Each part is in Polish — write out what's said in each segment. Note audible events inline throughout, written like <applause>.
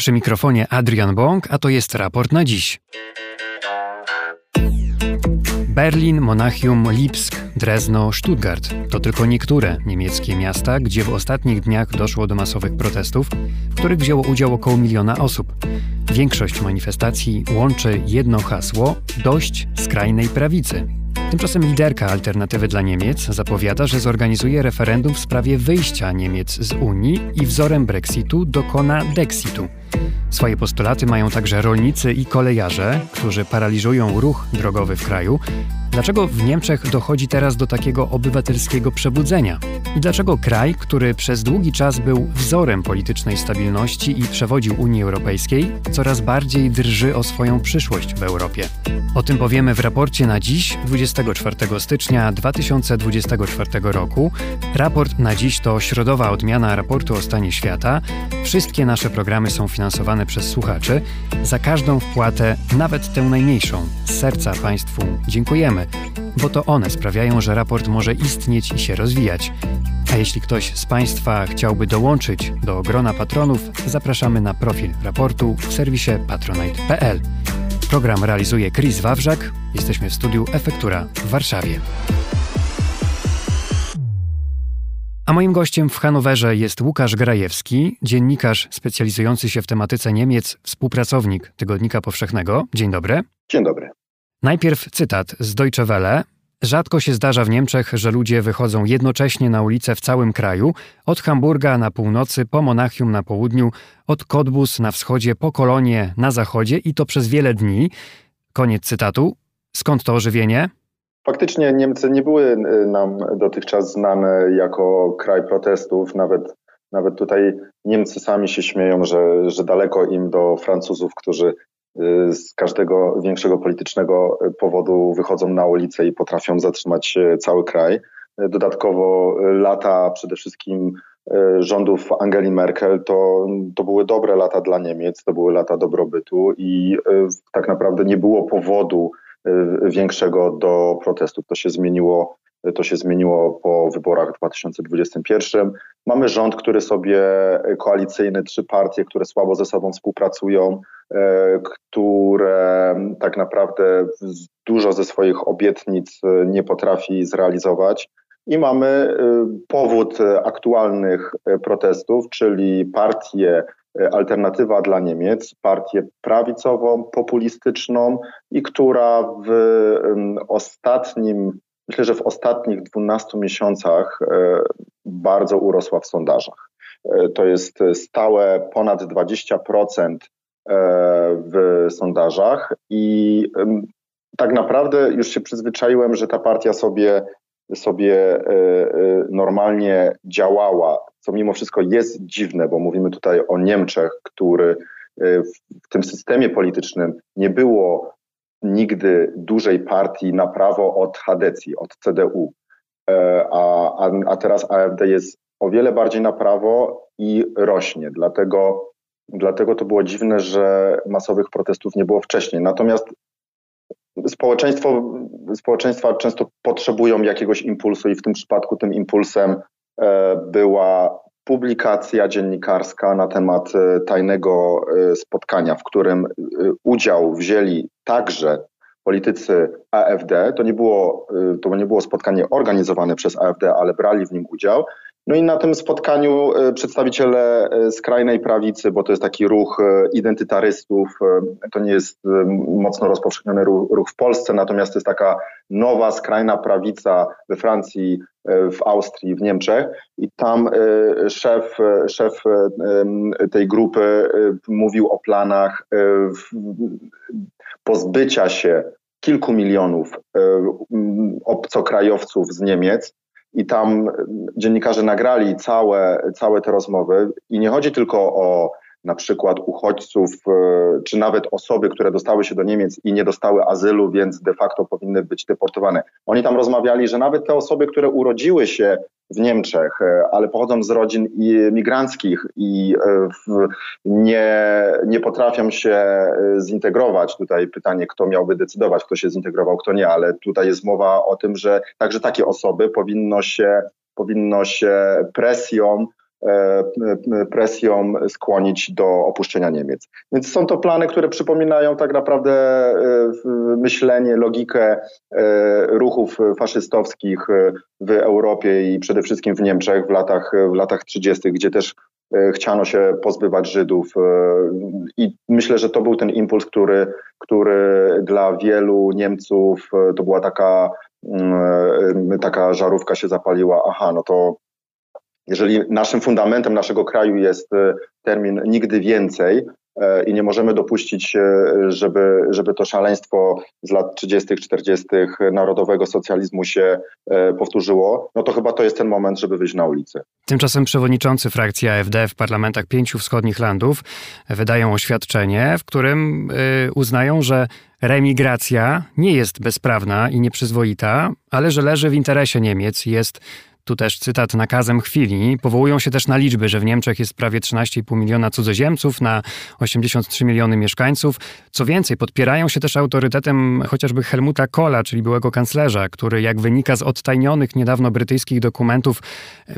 Przy mikrofonie Adrian Bąk, a to jest raport na dziś. Berlin, Monachium, Lipsk, Drezno, Stuttgart to tylko niektóre niemieckie miasta, gdzie w ostatnich dniach doszło do masowych protestów, w których wzięło udział około miliona osób. Większość manifestacji łączy jedno hasło dość skrajnej prawicy. Tymczasem liderka Alternatywy dla Niemiec zapowiada, że zorganizuje referendum w sprawie wyjścia Niemiec z Unii i wzorem Brexitu dokona Dexitu. Swoje postulaty mają także rolnicy i kolejarze, którzy paraliżują ruch drogowy w kraju. Dlaczego w Niemczech dochodzi teraz do takiego obywatelskiego przebudzenia? I dlaczego kraj, który przez długi czas był wzorem politycznej stabilności i przewodził Unii Europejskiej, coraz bardziej drży o swoją przyszłość w Europie? O tym powiemy w raporcie na dziś, 24 stycznia 2024 roku. Raport na dziś to środowa odmiana raportu o stanie świata. Wszystkie nasze programy są finansowane przez słuchaczy. Za każdą wpłatę, nawet tę najmniejszą, z serca Państwu dziękujemy, bo to one sprawiają, że raport może istnieć i się rozwijać. A jeśli ktoś z Państwa chciałby dołączyć do grona patronów, zapraszamy na profil raportu w serwisie patronite.pl. Program realizuje Chris Wawrzak. Jesteśmy w studiu Efektura w Warszawie. A moim gościem w Hanowerze jest Łukasz Grajewski, dziennikarz specjalizujący się w tematyce Niemiec, współpracownik Tygodnika Powszechnego. Dzień dobry. Dzień dobry. Najpierw cytat z Deutsche Welle. Rzadko się zdarza w Niemczech, że ludzie wychodzą jednocześnie na ulicę w całym kraju, od Hamburga na północy, po Monachium na południu, od Cottbus na wschodzie, po Kolonie na zachodzie i to przez wiele dni. Koniec cytatu. Skąd to ożywienie? Faktycznie Niemcy nie były y, nam dotychczas znane jako kraj protestów. Nawet, nawet tutaj Niemcy sami się śmieją, że, że daleko im do Francuzów, którzy y, z każdego większego politycznego powodu wychodzą na ulicę i potrafią zatrzymać y, cały kraj. Dodatkowo lata przede wszystkim rządów Angeli Merkel to, to były dobre lata dla Niemiec, to były lata dobrobytu i tak naprawdę nie było powodu, Y, większego do protestów. To się zmieniło, to się zmieniło po wyborach w 2021. Mamy rząd, który sobie koalicyjny, trzy partie, które słabo ze sobą współpracują, y, które tak naprawdę dużo ze swoich obietnic y, nie potrafi zrealizować. I mamy powód aktualnych protestów, czyli partie alternatywa dla Niemiec, partię prawicową, populistyczną i która w ostatnim, myślę, że w ostatnich 12 miesiącach e, bardzo urosła w sondażach. E, to jest stałe ponad 20% w sondażach i tak naprawdę już się przyzwyczaiłem, że ta partia sobie sobie normalnie działała co mimo wszystko jest dziwne, bo mówimy tutaj o Niemczech, który y, w tym systemie politycznym nie było nigdy dużej partii na prawo od Hadecji, od CDU, e, a, a, a teraz AfD jest o wiele bardziej na prawo i rośnie. Dlatego, dlatego to było dziwne, że masowych protestów nie było wcześniej. Natomiast społeczeństwo, społeczeństwa często potrzebują jakiegoś impulsu i w tym przypadku tym impulsem E, była publikacja dziennikarska na temat e, tajnego e, spotkania, w którym udział wzięli także politycy AfD. To nie było, to nie było spotkanie organizowane przez AfD, ale brali w nim udział. No i na tym spotkaniu e, przedstawiciele e, skrajnej prawicy, bo to jest taki ruch e, identytarystów, to nie jest mocno rozpowszechniony ruch w Polsce, natomiast to jest taka nowa skrajna prawica we Francji, w Austrii, w Niemczech. I tam szef, szef tej grupy mówił o planach pozbycia się kilku milionów obcokrajowców z Niemiec, i tam dziennikarze nagrali całe, całe te rozmowy. I nie chodzi tylko o na przykład uchodźców, e, czy nawet osoby, które dostały się do Niemiec i nie dostały azylu, więc de facto powinny być deportowane. Oni tam rozmawiali, że nawet te osoby, które urodziły się w Niemczech, e, ale pochodzą z rodzin migranckich i e, nie, nie potrafią się zintegrować. Tutaj pytanie, kto miałby decydować, kto się zintegrował, kto nie, ale tutaj jest mowa o tym, że także takie osoby powinno się, powinno się presją presją skłonić do opuszczenia Niemiec. Więc są to plany, które przypominają tak naprawdę myślenie, logikę ruchów faszystowskich w Europie i przede wszystkim w Niemczech w latach, w latach 30., gdzie też E, chciano się pozbywać Żydów. E, I myślę, że to był ten impuls, który, który dla wielu Niemców e, to była taka, mm, taka żarówka się zapaliła. Aha, no to jeżeli naszym fundamentem naszego kraju jest termin nigdy więcej, E, i nie możemy dopuścić, żeby, żeby to szaleństwo z lat 30., 40. narodowego socjalizmu się e, powtórzyło, no to chyba to jest ten moment, żeby wyjść na ulicę. Tymczasem przewodniczący frakcji AfD w parlamentach pięciu wschodnich landów wydają oświadczenie, w którym e, uznają, że remigracja nie jest bezprawna i nieprzyzwoita, ale że leży w interesie Niemiec, jest tu też cytat nakazem chwili. Powołują się też na liczby, że w Niemczech jest prawie 13,5 miliona cudzoziemców na 83 miliony mieszkańców. Co więcej, podpierają się też autorytetem chociażby Helmuta Kohla, czyli byłego kanclerza, który, jak wynika z odtajnionych niedawno brytyjskich dokumentów,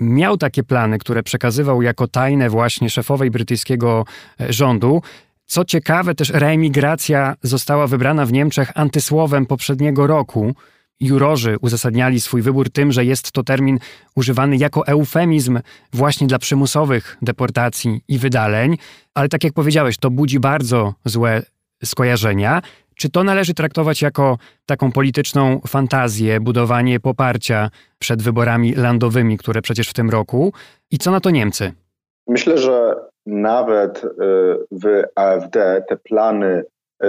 miał takie plany, które przekazywał jako tajne właśnie szefowej brytyjskiego e, rządu. Co ciekawe, też reemigracja została wybrana w Niemczech antysłowem poprzedniego roku jurorzy uzasadniali swój wybór tym, że jest to termin używany jako eufemizm właśnie dla przymusowych deportacji i wydaleń, ale tak jak powiedziałeś, to budzi bardzo złe skojarzenia. Czy to należy traktować jako taką polityczną fantazję, budowanie poparcia przed wyborami landowymi, które przecież w tym roku? I co na to Niemcy? Myślę, że nawet y, w AfD te plany, y,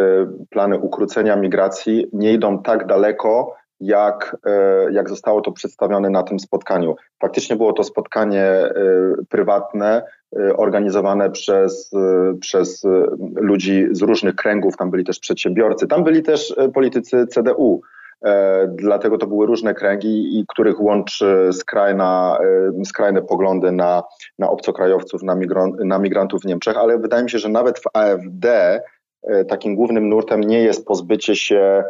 plany ukrócenia migracji nie idą tak daleko, jak, e, jak zostało to przedstawione na tym spotkaniu. Faktycznie było to spotkanie e, prywatne, e, organizowane przez, przez ludzi z różnych kręgów, tam byli też przedsiębiorcy, tam byli też politycy CDU. Dlatego to były różne kręgi, i których łączy skrajna, skrajne poglądy na, na obcokrajowców, na, migran, na migrantów w Niemczech, ale wydaje mi się, że nawet w AfD takim głównym nurtem nie jest pozbycie się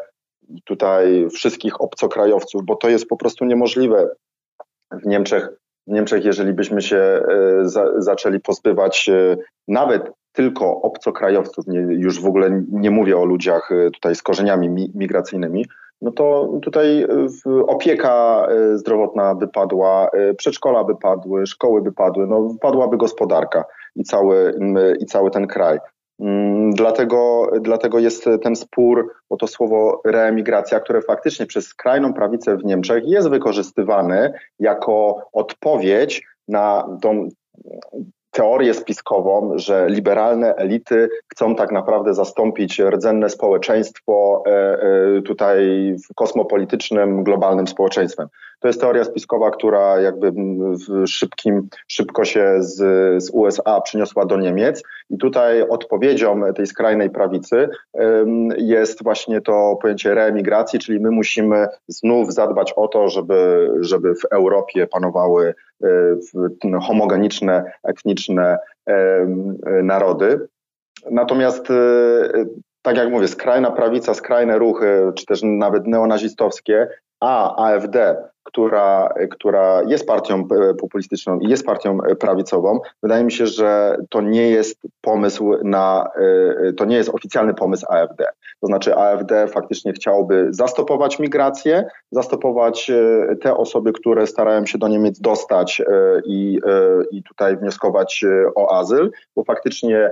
tutaj wszystkich obcokrajowców, bo to jest po prostu niemożliwe. W Niemczech, w Niemczech jeżeli byśmy się e, za, zaczęli pozbywać e, nawet tylko obcokrajowców, nie, już w ogóle nie mówię o ludziach e, tutaj z korzeniami migracyjnymi, no to tutaj opieka zdrowotna by padła, przedszkola by padły, szkoły by padły, no padłaby gospodarka i cały, i cały ten kraj. Mm, dlatego, dlatego jest ten spór o to słowo reemigracja, które faktycznie przez skrajną prawicę w Niemczech jest wykorzystywany jako odpowiedź na tą teorię spiskową, że liberalne elity chcą tak naprawdę zastąpić rdzenne społeczeństwo e, e, tutaj kosmopolitycznym, globalnym społeczeństwem. To jest teoria spiskowa, która jakby szybkim, szybko się z, z USA przyniosła do Niemiec i tutaj odpowiedzią tej skrajnej prawicy jest właśnie to pojęcie reemigracji, czyli my musimy znów zadbać o to, żeby, żeby w Europie panowały e, homogeniczne, etniczne narody. Natomiast e, tak jak mówię, skrajna prawica, skrajne ruchy, czy też nawet neonazistowskie, a AfD która, która jest partią e, populistyczną i jest partią e, prawicową, wydaje mi się, że to nie jest pomysł na, e, to nie jest oficjalny pomysł AfD. To znaczy AfD faktycznie chciałoby zastopować migrację, zastopować te osoby, które starają się do Niemiec dostać i, i tutaj wnioskować o azyl, bo faktycznie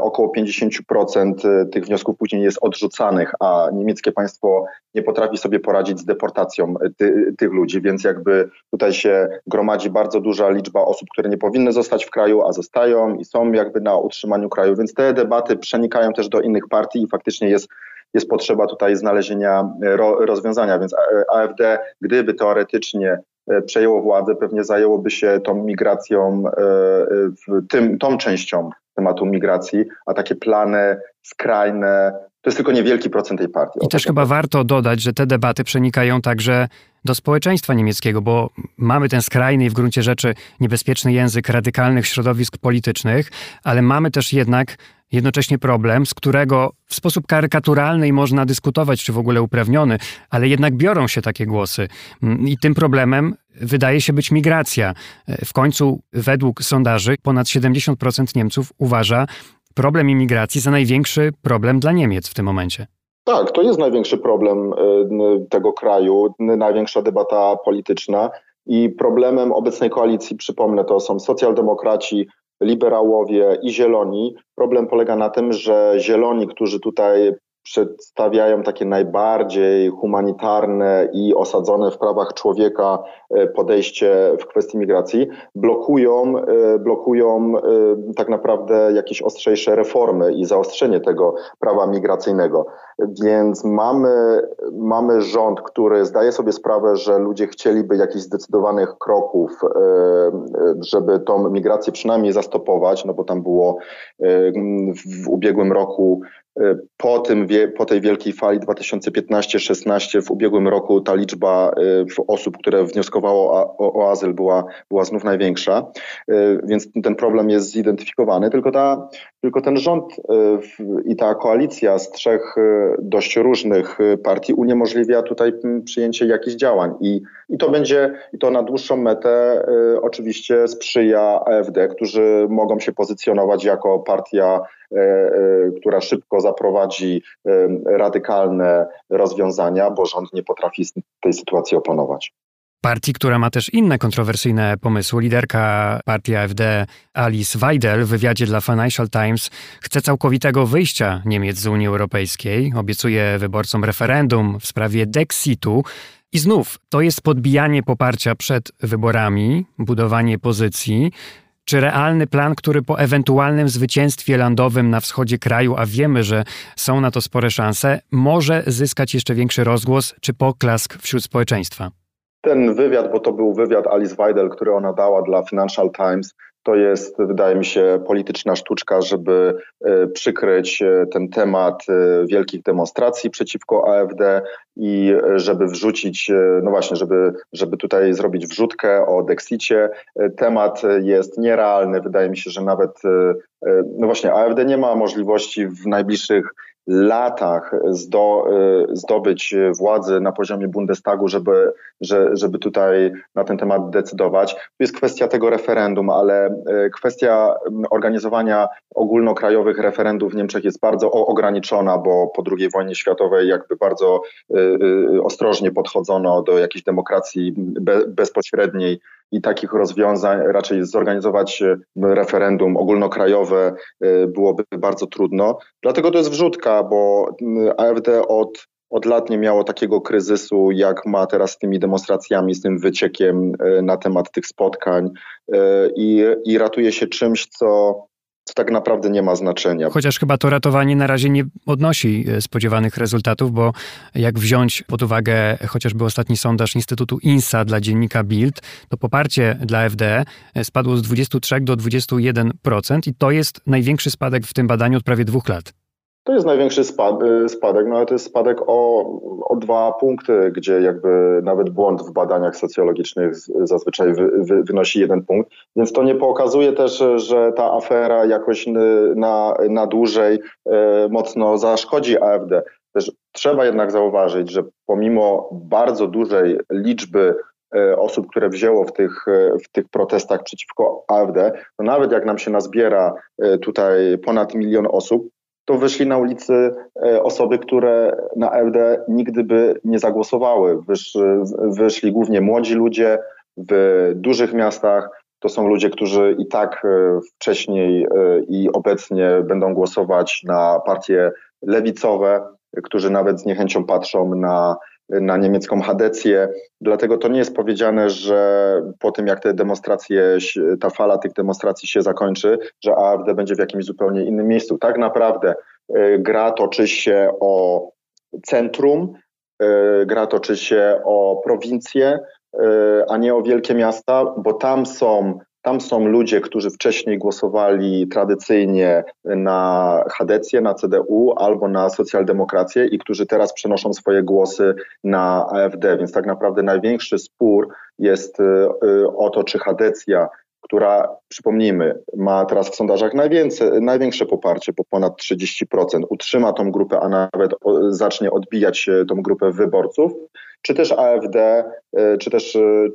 około 50% tych wniosków później jest odrzucanych, a niemieckie państwo nie potrafi sobie poradzić z deportacją ty, tych ludzi więc jakby tutaj się gromadzi bardzo duża liczba osób, które nie powinny zostać w kraju, a zostają i są jakby na utrzymaniu kraju, więc te debaty przenikają też do innych partii i faktycznie jest jest potrzeba tutaj znalezienia ro, rozwiązania, więc AfD, gdyby teoretycznie e, przejęło władzę, pewnie zajęłoby się tą migracją, e, tym, tą częścią tematu migracji, a takie plany skrajne, to jest tylko niewielki procent tej partii. I też chyba warto dodać, że te debaty przenikają także do społeczeństwa niemieckiego, bo mamy ten skrajny i w gruncie rzeczy niebezpieczny język radykalnych środowisk politycznych, ale mamy też jednak jednocześnie problem, z którego w sposób karykaturalny można dyskutować, czy w ogóle uprawniony, ale jednak biorą się takie głosy. Mm, I tym problemem wydaje się być migracja. W końcu, według sondaży, ponad 70% Niemców uważa problem imigracji za największy problem dla Niemiec w tym momencie. Tak, to jest największy problem y, tego kraju, największa debata polityczna. I problemem obecnej koalicji, przypomnę, to są socjaldemokraci, liberałowie i zieloni. Problem polega na tym, że zieloni, którzy tutaj przedstawiają takie najbardziej humanitarne i osadzone w prawach człowieka e, podejście w kwestii migracji, blokują, e, blokują e, tak naprawdę jakieś ostrzejsze reformy i zaostrzenie tego prawa migracyjnego. Więc mamy, mamy rząd, który zdaje sobie sprawę, że ludzie chcieliby jakichś zdecydowanych kroków, żeby tą migrację przynajmniej zastopować, no bo tam było w ubiegłym roku po, tym, po tej wielkiej fali 2015-16 w ubiegłym roku ta liczba y, osób, które wnioskowało o, o azyl była, była znów największa, y, więc ten problem jest zidentyfikowany, tylko, ta, tylko ten rząd y, i ta koalicja z trzech dość różnych partii uniemożliwia tutaj przyjęcie jakichś działań. I, i to będzie, i to na dłuższą metę oczywiście sprzyja AfD, którzy mogą się pozycjonować jako partia która szybko zaprowadzi e, radykalne rozwiązania, bo rząd nie potrafi tej sytuacji oponować partii, która ma też inne kontrowersyjne pomysły. Liderka partii AfD Alice Weidel w wywiadzie dla Financial Times chce całkowitego wyjścia Niemiec z Unii Europejskiej. Obiecuje wyborcom referendum w sprawie Dexitu. I znów to jest podbijanie poparcia przed wyborami, budowanie pozycji. Czy realny plan, który po ewentualnym zwycięstwie landowym na wschodzie kraju, a wiemy, że są na to spore szanse, może zyskać jeszcze większy rozgłos czy poklask wśród społeczeństwa? Ten wywiad, bo to był wywiad Alice Weidel, który ona dała dla Financial Times, to jest, wydaje mi się, polityczna sztuczka, żeby e, przykryć e, ten temat e, wielkich demonstracji przeciwko AfD i żeby wrzucić, no właśnie, żeby, żeby tutaj zrobić wrzutkę o Dexicie. Temat jest nierealny. Wydaje mi się, że nawet, no właśnie, AfD nie ma możliwości w najbliższych latach zdo, y, zdobyć władzy na poziomie Bundestagu, żeby, żeby tutaj na ten temat decydować. Jest kwestia tego referendum, ale y, kwestia organizowania ogólnokrajowych referendów w Niemczech jest bardzo ograniczona, bo po II wojnie światowej jakby bardzo y, ostrożnie podchodzono do jakiejś demokracji bezpośredniej i takich rozwiązań, raczej zorganizować e, referendum ogólnokrajowe e, byłoby bardzo trudno. Dlatego to jest wrzutka, bo AfD od, od lat nie miało takiego kryzysu, jak ma teraz z tymi demonstracjami, z tym wyciekiem e, na temat tych spotkań i, i ratuje się czymś, co to tak naprawdę nie ma znaczenia. Chociaż chyba to ratowanie na razie nie odnosi e, spodziewanych rezultatów, bo jak wziąć pod uwagę chociażby ostatni sondaż Instytutu INSA dla dziennika Bild, to poparcie dla FD e, spadło z 23 do 21% i to jest największy spadek w tym badaniu od prawie dwóch lat. To jest największy y, spadek, no ale to jest spadek o, o dwa punkty, gdzie jakby nawet błąd w badaniach socjologicznych zazwyczaj wy, wy, wynosi jeden punkt. Więc to nie pokazuje też, że ta afera jakoś na, na dłużej e, mocno zaszkodzi AfD. Też trzeba jednak zauważyć, że pomimo bardzo dużej liczby e, osób, które wzięło w tych, w tych protestach przeciwko AfD, to nawet jak nam się nazbiera tutaj ponad milion osób, to wyszli na ulicy e, osoby, które na AfD nigdy by nie zagłosowały. Wysz, wyszli głównie młodzi ludzie w dużych miastach. To są ludzie, którzy i tak e, wcześniej e, i obecnie będą głosować na partie lewicowe, którzy nawet z niechęcią patrzą na na niemiecką Hadecję. Dlatego to nie jest powiedziane, że po tym jak te demonstracje, ta fala tych demonstracji się zakończy, że AfD będzie w jakimś zupełnie innym miejscu. Tak naprawdę y, gra toczy się o centrum, y, gra toczy się o prowincję, y, a nie o wielkie miasta, bo tam są tam są ludzie, którzy wcześniej głosowali tradycyjnie na Hadecję, na CDU albo na socjaldemokrację i którzy teraz przenoszą swoje głosy na AfD. Więc tak naprawdę największy spór jest y, o to, czy Hadecja która, przypomnijmy, ma teraz w sondażach największe poparcie, bo ponad 30%, utrzyma tą grupę, a nawet zacznie odbijać tą grupę wyborców, czy też AfD, e, czy też, e,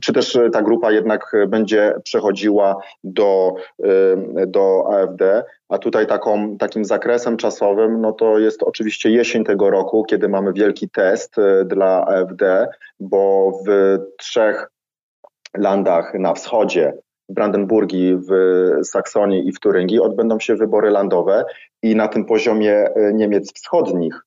czy też ta grupa jednak będzie przechodziła do, e, do AfD. A tutaj taką, takim zakresem czasowym, no to jest oczywiście jesień tego roku, kiedy mamy wielki test dla AfD, bo w trzech landach na wschodzie, w Brandenburgii, w Saksonii i w Turyngii odbędą się wybory landowe i na tym poziomie Niemiec wschodnich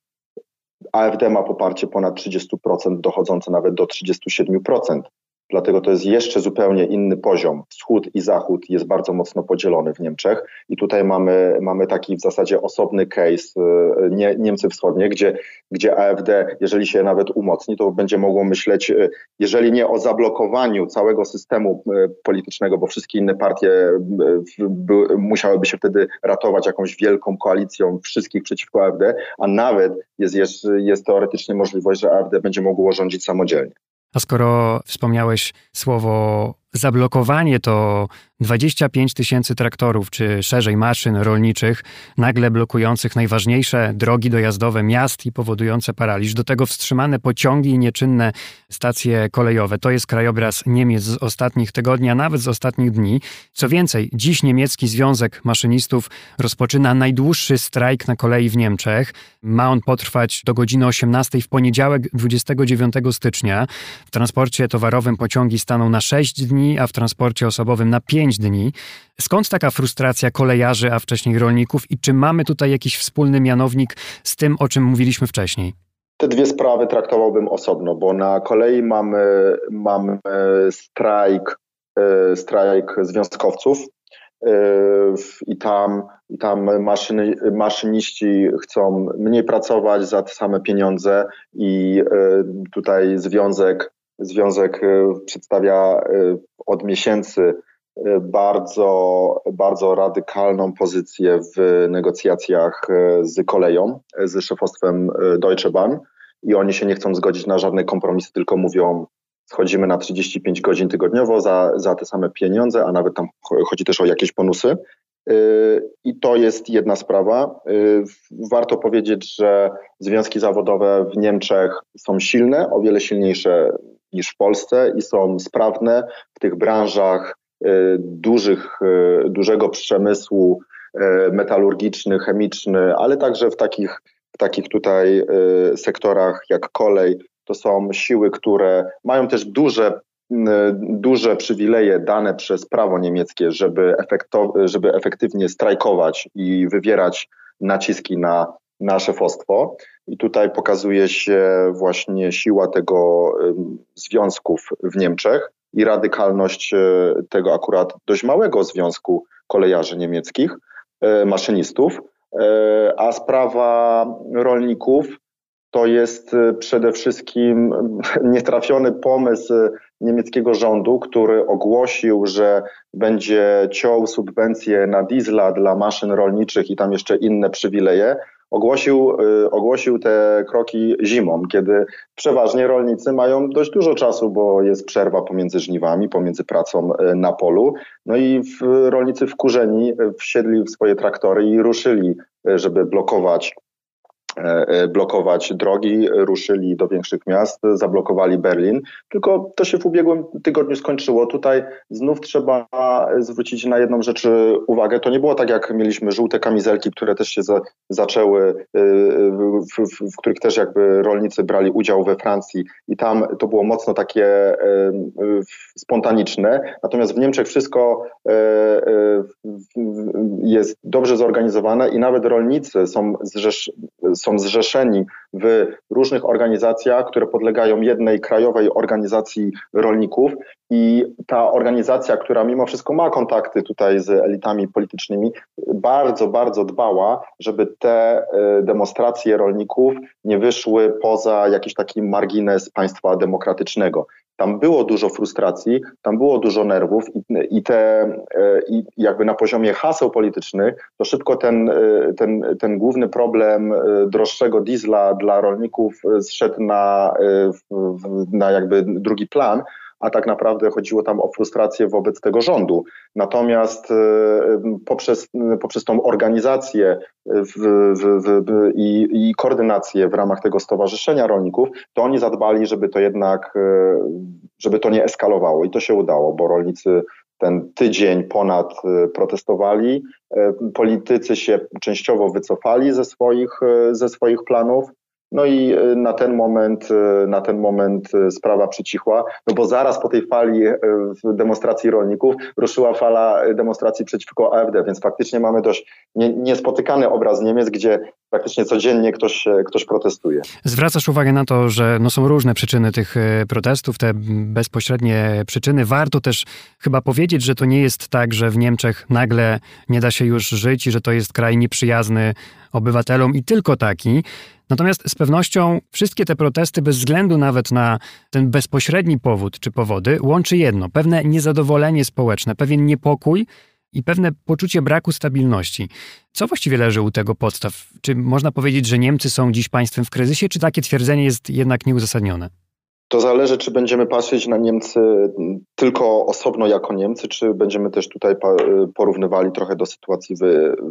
AfD ma poparcie ponad 30%, dochodzące nawet do 37%. Dlatego to jest jeszcze zupełnie inny poziom. Wschód i zachód jest bardzo mocno podzielony w Niemczech i tutaj mamy, mamy taki w zasadzie osobny case y, nie, Niemcy Wschodnie, gdzie, gdzie AfD, jeżeli się nawet umocni, to będzie mogło myśleć, y, jeżeli nie o zablokowaniu całego systemu y, politycznego, bo wszystkie inne partie musiałyby się wtedy ratować jakąś wielką koalicją wszystkich przeciwko AfD, a nawet jest, jest, jest teoretycznie możliwość, że AfD będzie mogło rządzić samodzielnie. A skoro wspomniałeś słowo zablokowanie, to 25 tysięcy traktorów, czy szerzej maszyn rolniczych, nagle blokujących najważniejsze drogi dojazdowe miast i powodujące paraliż. Do tego wstrzymane pociągi i nieczynne stacje kolejowe. To jest krajobraz Niemiec z ostatnich tygodni, a nawet z ostatnich dni. Co więcej, dziś niemiecki Związek Maszynistów rozpoczyna najdłuższy strajk na kolei w Niemczech. Ma on potrwać do godziny 18 w poniedziałek 29 stycznia. W transporcie towarowym pociągi staną na 6 dni, a w transporcie osobowym na 5 5 dni. Skąd taka frustracja kolejarzy, a wcześniej rolników i czy mamy tutaj jakiś wspólny mianownik z tym, o czym mówiliśmy wcześniej? Te dwie sprawy traktowałbym osobno, bo na kolei mamy, mamy strajk, e, strajk związkowców e, i tam, i tam maszyny, maszyniści chcą mniej pracować za te same pieniądze i e, tutaj związek, związek przedstawia od miesięcy bardzo, bardzo radykalną pozycję w negocjacjach z koleją, z szefostwem Deutsche Bahn i oni się nie chcą zgodzić na żadne kompromisy, tylko mówią, schodzimy na 35 godzin tygodniowo za, za te same pieniądze, a nawet tam chodzi też o jakieś bonusy. I to jest jedna sprawa. Warto powiedzieć, że związki zawodowe w Niemczech są silne, o wiele silniejsze niż w Polsce i są sprawne w tych branżach, E, dużych, e, dużego przemysłu e, metalurgiczny, chemiczny, ale także w takich, w takich tutaj sektorach jak kolej. To są siły, które mają też duże duże przywileje dane przez prawo niemieckie, żeby, żeby efektywnie strajkować i wywierać naciski na, na szefostwo. I tutaj pokazuje się właśnie siła tego związków w Niemczech i radykalność e, tego akurat dość małego związku kolejarzy niemieckich, e, maszynistów, e, a sprawa rolników to jest przede wszystkim <laughs> nietrafiony pomysł niemieckiego rządu, który ogłosił, że będzie ciął subwencje na diesla dla maszyn rolniczych i tam jeszcze inne przywileje, ogłosił, y, ogłosił te kroki zimą, kiedy przeważnie rolnicy mają dość dużo czasu, bo jest przerwa pomiędzy żniwami, pomiędzy pracą y, na polu. No i rolnicy wkurzeni wsiedli w swoje traktory i ruszyli, y, żeby blokować blokować drogi, ruszyli do większych miast, zablokowali Berlin. Tylko to się w ubiegłym tygodniu skończyło. Tutaj znów trzeba zwrócić na jedną rzecz uwagę. To nie było tak, jak mieliśmy żółte kamizelki, które też się za, zaczęły, e, w, w, w, których też jakby rolnicy brali udział we Francji i tam to było mocno takie spontaniczne. Natomiast w Niemczech wszystko jest dobrze zorganizowane i nawet rolnicy są, zrzesz, są zrzeszeni w różnych organizacjach, które podlegają jednej krajowej organizacji rolników i ta organizacja, która mimo wszystko ma kontakty tutaj z elitami politycznymi, bardzo, bardzo dbała, żeby te e, demonstracje rolników nie wyszły poza jakiś taki margines państwa demokratycznego. Tam było dużo frustracji, tam było dużo nerwów i, i te, e, i jakby na poziomie haseł politycznych, to szybko ten, e, ten, ten główny problem e, droższego diesla dla rolników zszedł na, na jakby drugi plan, a tak naprawdę chodziło tam o frustrację wobec tego rządu. Natomiast poprzez, poprzez tą organizację w, w, w, i, i koordynację w ramach tego stowarzyszenia rolników, to oni zadbali, żeby to jednak, żeby to nie eskalowało i to się udało, bo rolnicy ten tydzień ponad protestowali. Politycy się częściowo wycofali ze swoich, ze swoich planów. No i na ten moment, na ten moment sprawa przycichła, no bo zaraz po tej fali demonstracji rolników ruszyła fala demonstracji przeciwko AfD, więc faktycznie mamy dość niespotykany obraz Niemiec, gdzie praktycznie codziennie ktoś, ktoś protestuje. Zwracasz uwagę na to, że no są różne przyczyny tych e, protestów, te bezpośrednie przyczyny. Warto też chyba powiedzieć, że to nie jest tak, że w Niemczech nagle nie da się już żyć i że to jest kraj nieprzyjazny obywatelom i tylko taki. Natomiast z pewnością wszystkie te protesty, bez względu nawet na ten bezpośredni powód czy powody, łączy jedno: pewne niezadowolenie społeczne, pewien niepokój i pewne poczucie braku stabilności. Co właściwie leży u tego podstaw? Czy można powiedzieć, że Niemcy są dziś państwem w kryzysie, czy takie twierdzenie jest jednak nieuzasadnione? To zależy, czy będziemy patrzeć na Niemcy tylko osobno jako Niemcy, czy będziemy też tutaj porównywali trochę do sytuacji w,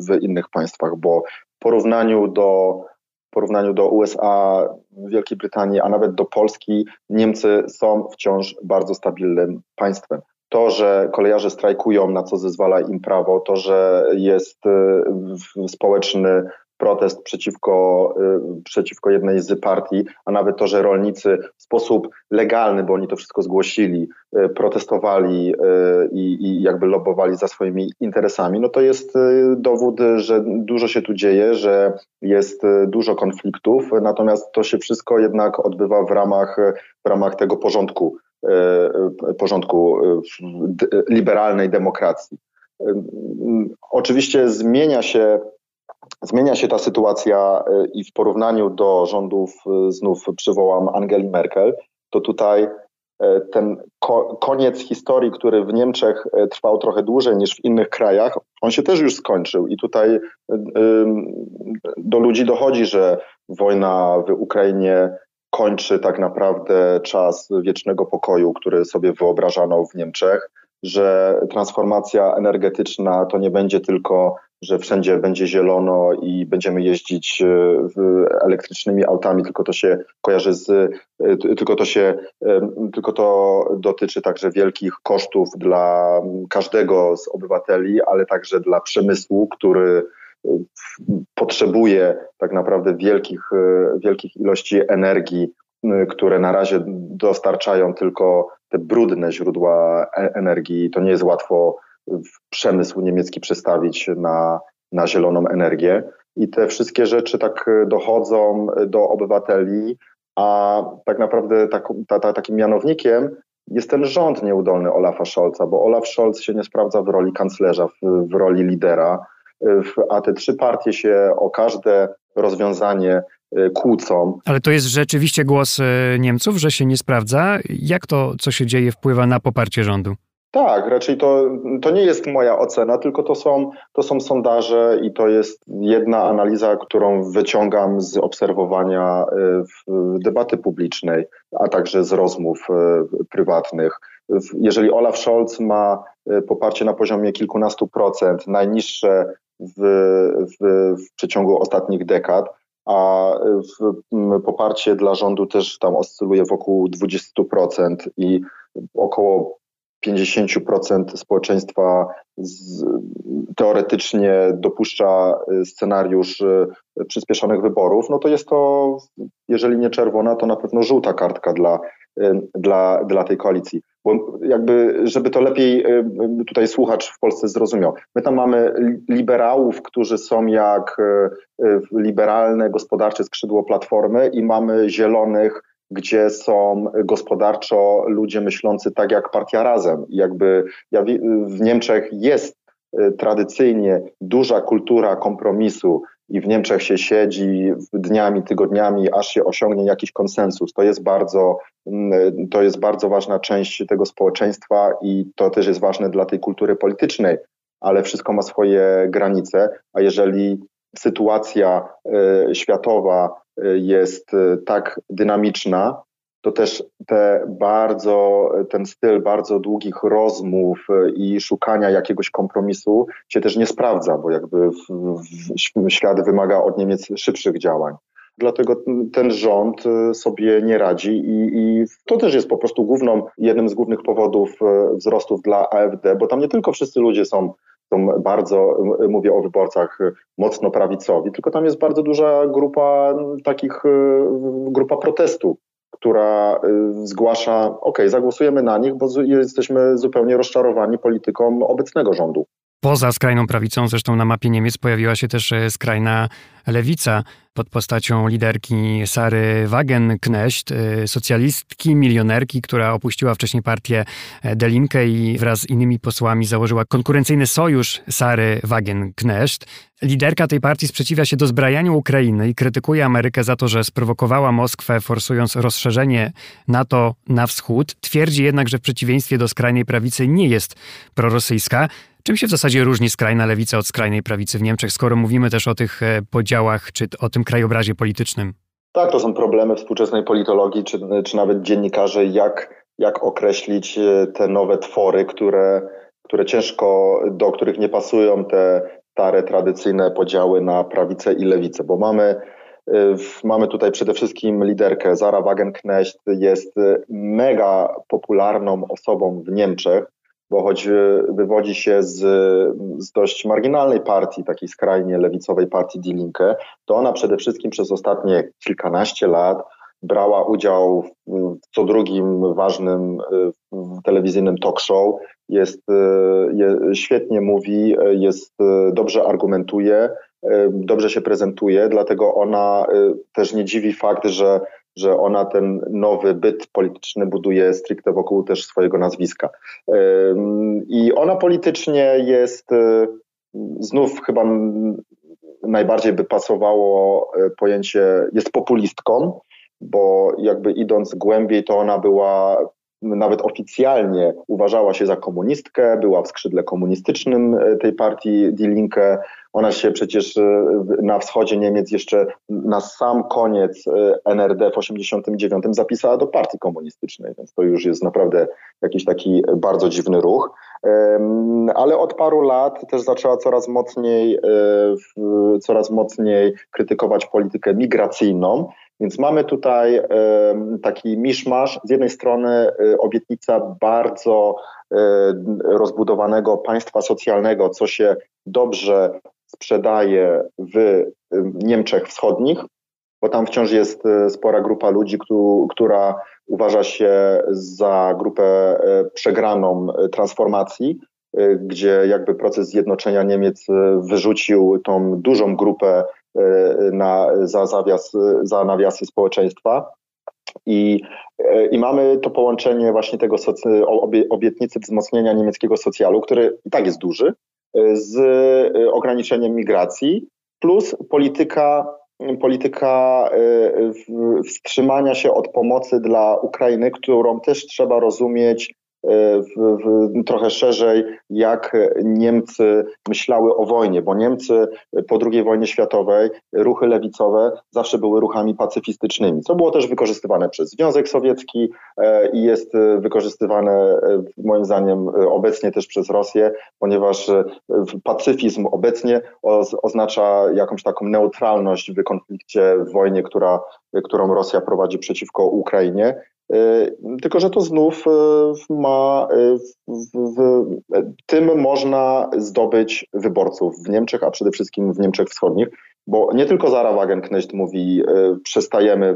w innych państwach, bo w porównaniu do, w porównaniu do USA, Wielkiej Brytanii, a nawet do Polski, Niemcy są wciąż bardzo stabilnym państwem to, że kolejarze strajkują, na co zezwala im prawo, to, że jest y, społeczny protest przeciwko, y, przeciwko jednej z partii, a nawet to, że rolnicy w sposób legalny, bo oni to wszystko zgłosili, y, protestowali i, i jakby lobbowali za swoimi interesami, no to jest dowód, że dużo się tu dzieje, że jest dużo konfliktów, natomiast to się wszystko jednak odbywa w ramach, w ramach tego porządku porządku e, liberalnej demokracji. E, oczywiście zmienia się, zmienia się ta sytuacja i w porównaniu do rządów, znów przywołam Angeli Merkel, to tutaj ten koniec historii, który w Niemczech trwał trochę dłużej niż w innych krajach, on się też już skończył i tutaj do ludzi dochodzi, że wojna w Ukrainie kończy tak naprawdę czas wiecznego pokoju, który sobie wyobrażano w Niemczech, że transformacja energetyczna to nie będzie tylko, że wszędzie będzie zielono i będziemy jeździć e, elektrycznymi autami, tylko to się kojarzy z, e, tylko to się, tylko to dotyczy także wielkich kosztów dla każdego z obywateli, ale także dla przemysłu, który potrzebuje tak naprawdę wielkich, e, wielkich ilości energii, które na razie dostarczają tylko te brudne źródła e, energii. To nie jest łatwo przemysł niemiecki przestawić na, na zieloną energię. I te wszystkie rzeczy tak dochodzą do obywateli, a tak naprawdę tak, ta, ta, takim mianownikiem jest ten rząd nieudolny Olafa Scholza, bo Olaf Scholz się nie sprawdza w roli kanclerza, w, w roli lidera a te trzy partie się o każde rozwiązanie y, kłócą. Ale to jest rzeczywiście głos y, Niemców, że się nie sprawdza. Jak to, co się dzieje, wpływa na poparcie rządu? Tak, raczej to, to nie jest moja ocena, tylko to są, to są sondaże i to jest jedna analiza, którą wyciągam z obserwowania y, debaty publicznej, a także z rozmów prywatnych. Jeżeli Olaf Scholz ma poparcie na poziomie kilkunastu procent, najniższe w, w, w przeciągu ostatnich dekad, a w, poparcie dla rządu też tam oscyluje wokół 20% i około 50% społeczeństwa z, teoretycznie dopuszcza scenariusz przyspieszonych wyborów, no to jest to, jeżeli nie czerwona, to na pewno żółta kartka dla, dla, dla tej koalicji. Bo jakby, żeby to lepiej y, y, tutaj słuchacz w Polsce zrozumiał. My tam mamy liberałów, którzy są jak y, liberalne gospodarcze skrzydło Platformy i mamy zielonych, gdzie są gospodarczo ludzie myślący tak jak partia Razem. Jakby w Niemczech jest tradycyjnie duża kultura kompromisu i w Niemczech się siedzi dniami, tygodniami, aż się osiągnie jakiś konsensus. To jest bardzo, mm, to jest bardzo ważna część tego społeczeństwa i to też jest ważne dla tej kultury politycznej, ale wszystko ma swoje granice, a jeżeli sytuacja y, światowa y, jest y, tak dynamiczna, to też te bardzo, ten styl bardzo długich rozmów i szukania jakiegoś kompromisu się też nie sprawdza, bo jakby w, w, świat wymaga od Niemiec szybszych działań. Dlatego ten rząd sobie nie radzi i, i, to też jest po prostu główną, jednym z głównych powodów wzrostów dla AfD, bo tam nie tylko wszyscy ludzie są są bardzo, mówię o wyborcach mocno prawicowi, tylko tam jest bardzo duża grupa takich, grupa protestu, która zgłasza, ok, zagłosujemy na nich, bo jesteśmy zupełnie rozczarowani polityką obecnego rządu. Poza skrajną prawicą, zresztą na mapie Niemiec pojawiła się też e, skrajna lewica pod postacią liderki Sary Wagenknecht, e, socjalistki, milionerki, która opuściła wcześniej partię e, Delinkę i wraz z innymi posłami założyła konkurencyjny sojusz Sary Wagenknecht. Liderka tej partii sprzeciwia się dozbrajaniu Ukrainy i krytykuje Amerykę za to, że sprowokowała Moskwę, forsując rozszerzenie NATO na wschód. Twierdzi jednak, że w przeciwieństwie do skrajnej prawicy nie jest prorosyjska. Czym się w zasadzie różni skrajna lewica od skrajnej prawicy w Niemczech, skoro mówimy też o tych e, podziałach czy o tym krajobrazie politycznym? Tak, to są problemy współczesnej politologii, czy, czy nawet dziennikarzy, jak, jak określić e, te nowe twory, które, które ciężko, do których nie pasują te stare, tradycyjne podziały na prawicę i lewicę, bo mamy e, Mamy tutaj przede wszystkim liderkę Zara Wagenknecht, jest mega popularną osobą w Niemczech bo choć e, wywodzi się z, z dość marginalnej partii, takiej skrajnie lewicowej partii Die Linke, to ona przede wszystkim przez ostatnie kilkanaście lat brała udział w co drugim ważnym e, telewizyjnym talk show. Jest, e, świetnie mówi, jest, dobrze argumentuje, dobrze się prezentuje, dlatego ona też nie dziwi fakt, że że ona ten nowy byt polityczny buduje stricte wokół też swojego nazwiska. I ona politycznie jest y, znów chyba najbardziej by pasowało y, pojęcie, jest populistką, bo jakby idąc głębiej, to ona była nawet oficjalnie uważała się za komunistkę, była w skrzydle komunistycznym y, tej partii Die Linke, ona się przecież e, na wschodzie Niemiec jeszcze na sam koniec e, NRD w 1989 zapisała do partii komunistycznej, więc to już jest naprawdę jakiś taki bardzo dziwny ruch. Ale od paru lat też zaczęła coraz mocniej, e, coraz mocniej krytykować politykę migracyjną. Więc mamy tutaj taki miszmasz. Z jednej strony obietnica bardzo rozbudowanego państwa socjalnego, co się dobrze sprzedaje w Niemczech Wschodnich, bo tam wciąż jest e, spora grupa ludzi, która uważa się za grupę e, przegraną e, transformacji, gdzie jakby proces zjednoczenia Niemiec wyrzucił tą dużą grupę na, za, zawias, za nawiasy społeczeństwa. I, I mamy to połączenie właśnie tego obietnicy wzmocnienia niemieckiego socjalu, który i tak jest duży, z y, ograniczeniem migracji, plus polityka, polityka y, wstrzymania się od pomocy dla Ukrainy, którą też trzeba rozumieć w, w, trochę szerzej, jak Niemcy myślały o wojnie, bo Niemcy po II wojnie światowej, ruchy lewicowe zawsze były ruchami pacyfistycznymi, co było też wykorzystywane przez Związek Sowiecki e, i jest wykorzystywane e, moim zdaniem obecnie też przez Rosję, ponieważ e, pacyfizm obecnie oznacza jakąś taką neutralność w konflikcie, w wojnie, która, którą Rosja prowadzi przeciwko Ukrainie. E, tylko, że to znów e, ma, e, w, w, tym można zdobyć wyborców w Niemczech, a przede wszystkim w Niemczech Wschodnich, bo nie tylko Zara Wagenknecht mówi, przestajemy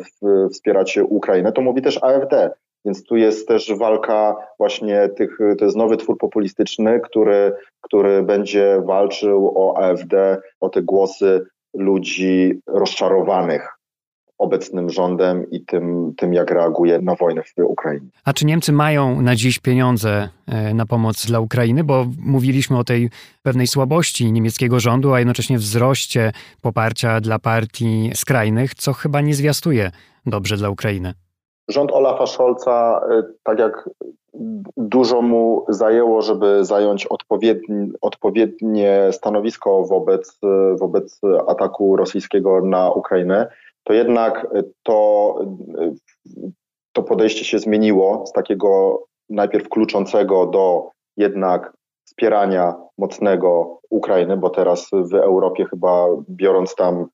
wspierać Ukrainę, to mówi też AfD. Więc tu jest też walka właśnie tych, to jest nowy twór populistyczny, który, który będzie walczył o AfD, o te głosy ludzi rozczarowanych obecnym rządem i tym, tym, jak reaguje na wojnę w Ukrainie. A czy Niemcy mają na dziś pieniądze e, na pomoc dla Ukrainy? Bo mówiliśmy o tej pewnej słabości niemieckiego rządu, a jednocześnie wzroście poparcia dla partii skrajnych, co chyba nie zwiastuje dobrze dla Ukrainy. Rząd Olafa Scholza, e, tak jak dużo mu zajęło, żeby zająć odpowiednie, odpowiednie stanowisko wobec, e, wobec ataku rosyjskiego na Ukrainę, to jednak to, to to podejście się zmieniło z takiego najpierw kluczącego do jednak wspierania mocnego Ukrainy, bo teraz w Europie chyba biorąc tam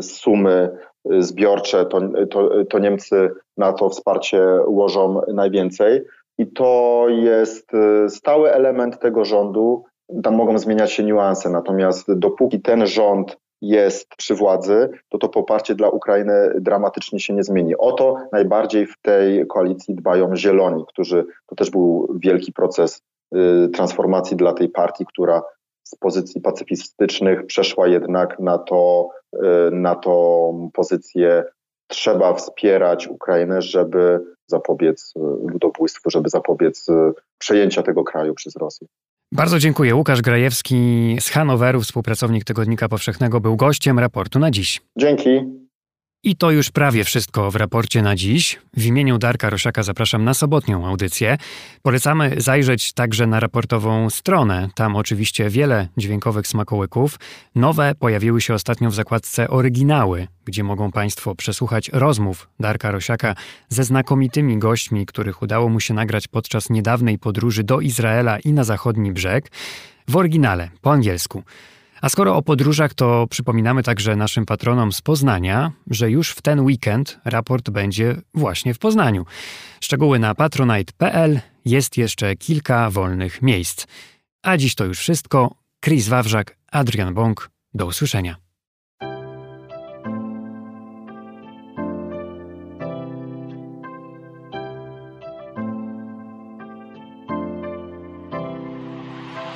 sumy zbiorcze, to, to, to Niemcy na to wsparcie łożą najwięcej. I to jest stały element tego rządu. Tam mogą zmieniać się niuanse, natomiast dopóki ten rząd jest przy władzy, to to poparcie dla Ukrainy dramatycznie się nie zmieni. O to najbardziej w tej koalicji dbają zieloni, którzy, to też był wielki proces y, transformacji dla tej partii, która z pozycji pacyfistycznych przeszła jednak na to, y, na tą pozycję trzeba wspierać Ukrainę, żeby zapobiec y, ludobójstwu, żeby zapobiec przejęcia tego kraju przez Rosję. Bardzo dziękuję. Łukasz Grajewski z Hanoweru, współpracownik Tygodnika Powszechnego, był gościem raportu na dziś. Dzięki. I to już prawie wszystko w raporcie na dziś. W imieniu Darka Roszaka zapraszam na sobotnią audycję. Polecamy zajrzeć także na raportową stronę. Tam oczywiście wiele dźwiękowych smakołyków. Nowe pojawiły się ostatnio w zakładce oryginały, gdzie mogą Państwo przesłuchać rozmów Darka Rosiaka ze znakomitymi gośćmi, których udało mu się nagrać podczas niedawnej podróży do Izraela i na zachodni brzeg. W oryginale, po angielsku. A skoro o podróżach, to przypominamy także naszym patronom z Poznania, że już w ten weekend raport będzie właśnie w Poznaniu. Szczegóły na patronite.pl jest jeszcze kilka wolnych miejsc. A dziś to już wszystko. Chris Wawrzak, Adrian Bąk. Do usłyszenia.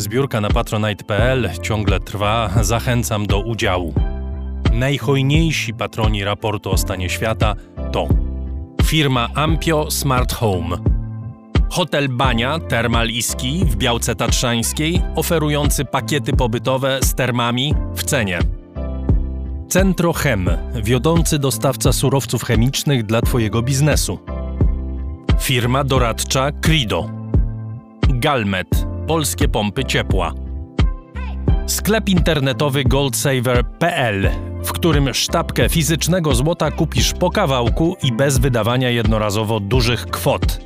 Zbiórka na patronite.pl ciągle trwa, zachęcam do udziału. Najhojniejsi patroni raportu o stanie świata to firma Ampio Smart Home, Hotel Bania Termal Iski w Białce Tatrzańskiej, oferujący pakiety pobytowe z termami w cenie. Centro Chem, wiodący dostawca surowców chemicznych dla Twojego biznesu. Firma doradcza Crido. Galmet, polskie pompy ciepła. Sklep internetowy goldsaver.pl, w którym sztabkę fizycznego złota kupisz po kawałku i bez wydawania jednorazowo dużych kwot.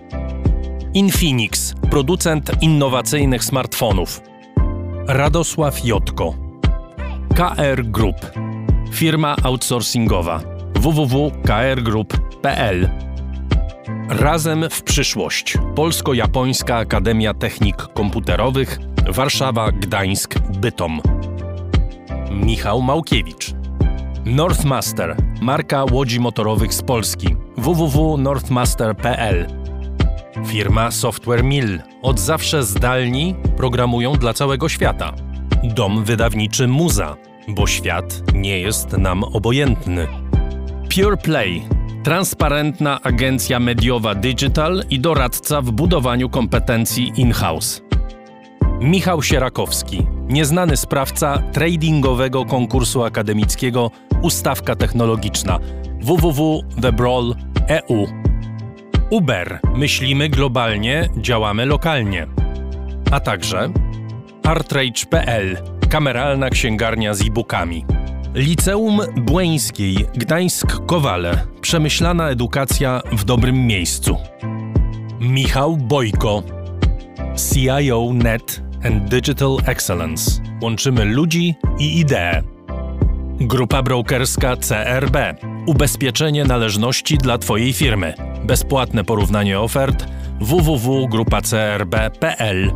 Infinix, producent innowacyjnych smartfonów. Radosław Jotko. KR Group, firma outsourcingowa www.krgroup.pl Razem w przyszłość. Polsko-Japońska Akademia Technik Komputerowych Warszawa, Gdańsk, Bytom. Michał Małkiewicz. Northmaster, marka łodzi motorowych z Polski. www.northmaster.pl Firma Software Mill. Od zawsze zdalni programują dla całego świata. Dom wydawniczy Muza, bo świat nie jest nam obojętny. Pure Play transparentna agencja mediowa Digital i doradca w budowaniu kompetencji in-house. Michał Sierakowski, nieznany sprawca tradingowego konkursu akademickiego Ustawka Technologiczna www.thebrawl.eu. Uber. Myślimy globalnie, działamy lokalnie. A także artrage.pl. Kameralna księgarnia z e-bookami. Liceum Błeńskiej Gdańsk-Kowale. Przemyślana edukacja w dobrym miejscu. Michał Bojko. CIO Net and Digital Excellence. Łączymy ludzi i idee. Grupa brokerska CRB. Ubezpieczenie należności dla Twojej firmy. Bezpłatne porównanie ofert www.grupacrb.pl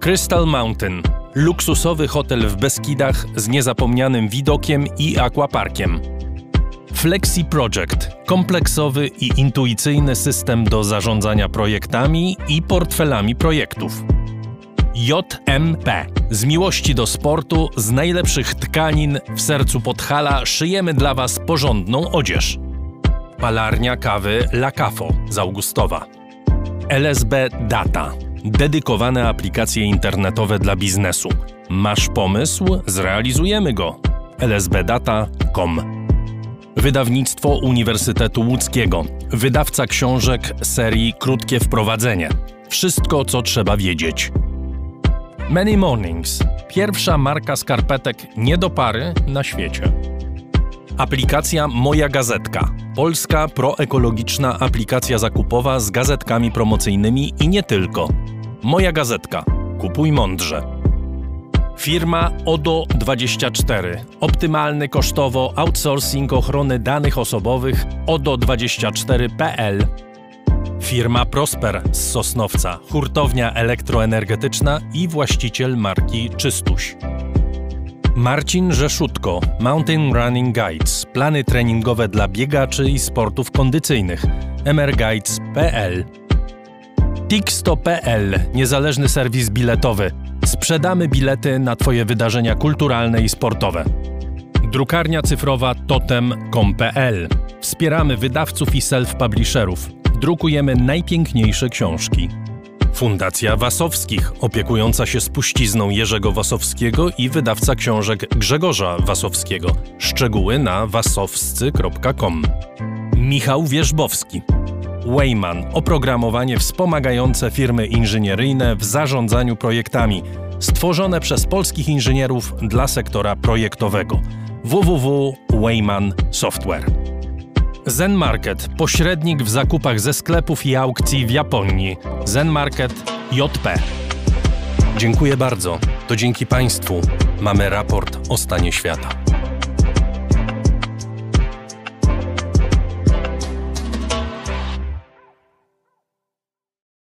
Crystal Mountain luksusowy hotel w Beskidach z niezapomnianym widokiem i aquaparkiem. Flexi Project kompleksowy i intuicyjny system do zarządzania projektami i portfelami projektów. JMP. Z miłości do sportu, z najlepszych tkanin w sercu Podhala szyjemy dla Was porządną odzież. Palarnia kawy La Cafo z Augustowa. LSB Data. Dedykowane aplikacje internetowe dla biznesu. Masz pomysł? Zrealizujemy go. lsbdata.com Wydawnictwo Uniwersytetu Łódzkiego. Wydawca książek serii Krótkie Wprowadzenie. Wszystko, co trzeba wiedzieć. Many Mornings. Pierwsza marka skarpetek nie do pary na świecie. Aplikacja Moja Gazetka. Polska proekologiczna aplikacja zakupowa z gazetkami promocyjnymi i nie tylko. Moja Gazetka. Kupuj mądrze. Firma ODO24. Optymalny kosztowo outsourcing ochrony danych osobowych ODO24.pl. Firma Prosper z Sosnowca, hurtownia elektroenergetyczna i właściciel marki Czystuś. Marcin Rzeszutko, Mountain Running Guides, plany treningowe dla biegaczy i sportów kondycyjnych, mrguides.pl Tixto.pl, niezależny serwis biletowy. Sprzedamy bilety na Twoje wydarzenia kulturalne i sportowe. Drukarnia cyfrowa totem.com.pl. Wspieramy wydawców i self-publisherów. Drukujemy najpiękniejsze książki. Fundacja Wasowskich, opiekująca się spuścizną Jerzego Wasowskiego i wydawca książek Grzegorza Wasowskiego. Szczegóły na wasowscy.com. Michał Wierzbowski. Wayman oprogramowanie wspomagające firmy inżynieryjne w zarządzaniu projektami, stworzone przez polskich inżynierów dla sektora projektowego. www.wayman Software. Zen Market, pośrednik w zakupach ze sklepów i aukcji w Japonii. Zen Market JP. Dziękuję bardzo. To dzięki Państwu mamy raport o stanie świata.